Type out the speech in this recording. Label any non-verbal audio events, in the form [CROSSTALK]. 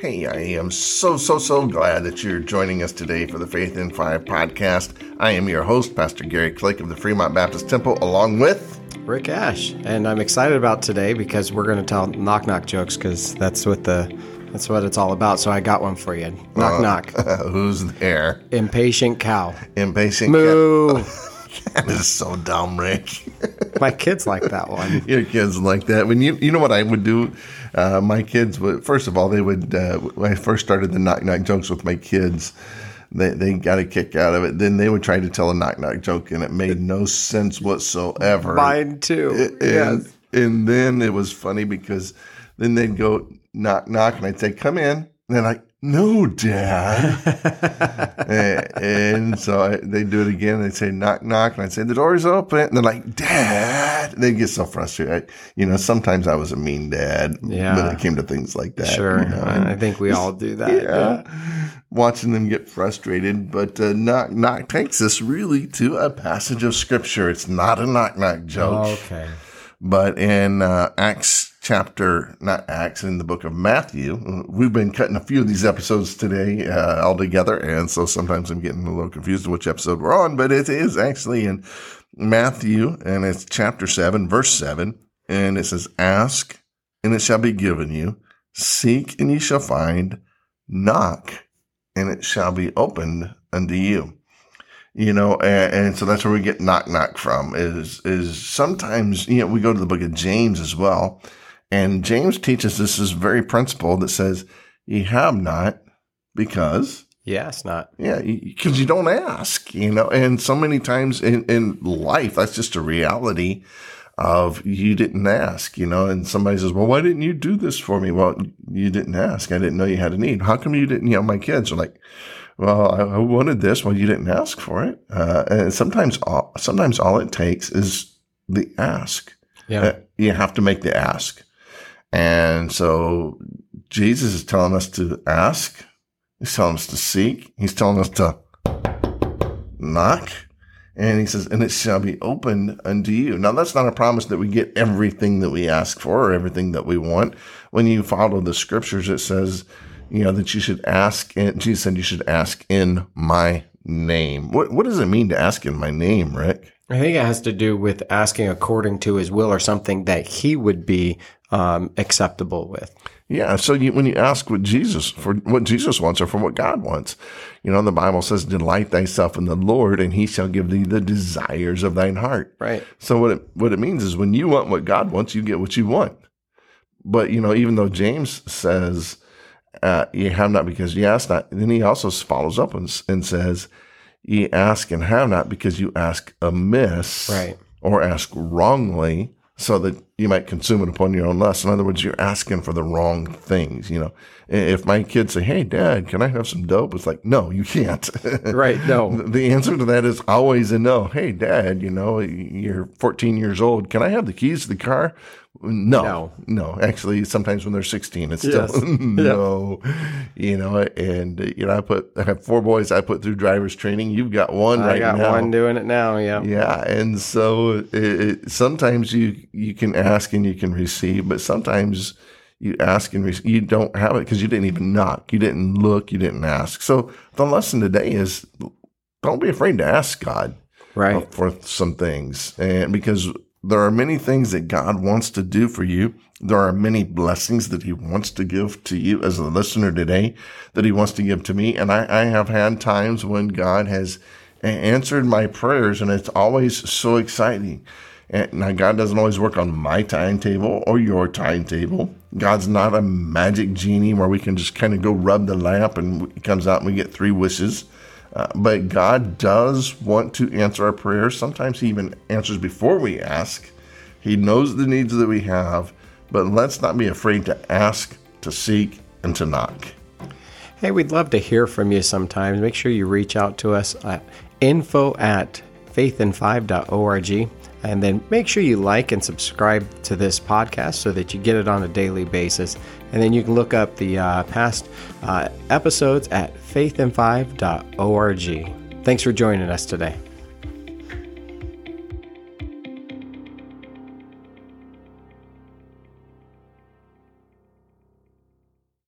Hey, I am so, so, so glad that you're joining us today for the Faith in Five podcast. I am your host, Pastor Gary Click of the Fremont Baptist Temple, along with Rick Ash. And I'm excited about today because we're going to tell knock knock jokes because that's what the that's what it's all about. So I got one for you. Knock uh, knock. [LAUGHS] who's there? Impatient cow. Impatient Moo. [LAUGHS] [LAUGHS] that is so dumb, Rick. My kids like that one. [LAUGHS] Your kids like that. When you you know what I would do? Uh, my kids would first of all they would uh, when I first started the knock knock jokes with my kids. They, they got a kick out of it. Then they would try to tell a knock knock joke, and it made no sense whatsoever. Mine too. And, yes. and then it was funny because then they'd go knock knock, and I'd say, "Come in," and they're like, "No, Dad." [LAUGHS] and, and, so I, they'd do it again. They'd say, "Knock knock," and I'd say, "The door's open." And they're like, "Dad," they'd get so frustrated. I, you know, sometimes I was a mean dad Yeah. when it came to things like that. Sure. you know, I think we all do that. yeah. Watching them get frustrated, but uh, knock knock takes us really to a passage of scripture. It's not a knock knock joke, Okay. but in uh, Acts chapter, not Acts, in the book of Matthew, we've been cutting a few of these episodes today uh, all together, and so sometimes I'm getting a little confused which episode we're on, but it is actually in Matthew, and it's chapter seven, verse seven, and it says, "Ask, and it shall be given you; seek, and ye shall find; knock." and it shall be opened unto you. You know, and, and, so that's where we get knock knock from is is sometimes, you know, we go to the book of James as well. And James teaches this this very principle that says, ye have not because Yes, not. yeah, because you don't ask, you know, and so many times in, in life, that's just a reality of you didn't ask, you know, and somebody says, well, why didn't you do this for me? Well, you didn't ask. I didn't know you had a need. How come you didn't, you know, my kids are like, well, I, I wanted this. Well, you didn't ask for it. Uh, and sometimes, all, sometimes all it takes is the ask. Yeah. Uh, you have to make the ask. And so Jesus is telling us to ask. He's telling us to seek. He's telling us to knock. And he says, and it shall be opened unto you. Now, that's not a promise that we get everything that we ask for or everything that we want. When you follow the scriptures, it says, you know, that you should ask, and Jesus said you should ask in my name. What, what does it mean to ask in my name, Rick? I think it has to do with asking according to his will or something that he would be um, acceptable with. Yeah. So you, when you ask what Jesus for what Jesus wants or for what God wants, you know, the Bible says, delight thyself in the Lord and he shall give thee the desires of thine heart. Right. So what it, what it means is when you want what God wants, you get what you want. But, you know, even though James says, uh, ye have not because ye ask not, then he also follows up and, and says, ye ask and have not because you ask amiss Right. or ask wrongly so that you might consume it upon your own lust. In other words, you're asking for the wrong things. You know, if my kids say, "Hey, Dad, can I have some dope?" It's like, no, you can't. [LAUGHS] Right. No. the answer to that is always a no. Hey, Dad, you know, you're 14 years old. Can I have the keys to the car? No, No. no. Actually, sometimes when they're 16, it's Yes. still [LAUGHS] no. You know, and you know, I put I have four boys. I put through driver's training. You've got one I right got now. one doing it now. Yeah. Yeah, and so it, it, sometimes you you can ask and you can receive, but sometimes you ask and re- you don't have it because you didn't even knock, you didn't look, you didn't ask. So the lesson today is don't be afraid to ask God Right. for some things, and because there are many things that God wants to do for you. There are many blessings that He wants to give to you as a listener today, that He wants to give to me. And I, I have had times when God has answered my prayers, and it's always so exciting. Now, God doesn't always work on my timetable or your timetable. God's not a magic genie where we can just kind of go rub the lamp and it comes out and we get three wishes. Uh, but God does want to answer our prayers. Sometimes He even answers before we ask. He knows the needs that we have, but let's not be afraid to ask, to seek, and to knock. Hey, we'd love to hear from you sometimes. Make sure you reach out to us at info at faithin5.org. And then make sure you like and subscribe to this podcast so that you get it on a daily basis. And then you can look up the uh, past uh, episodes at faithin5.org. Thanks for joining us today.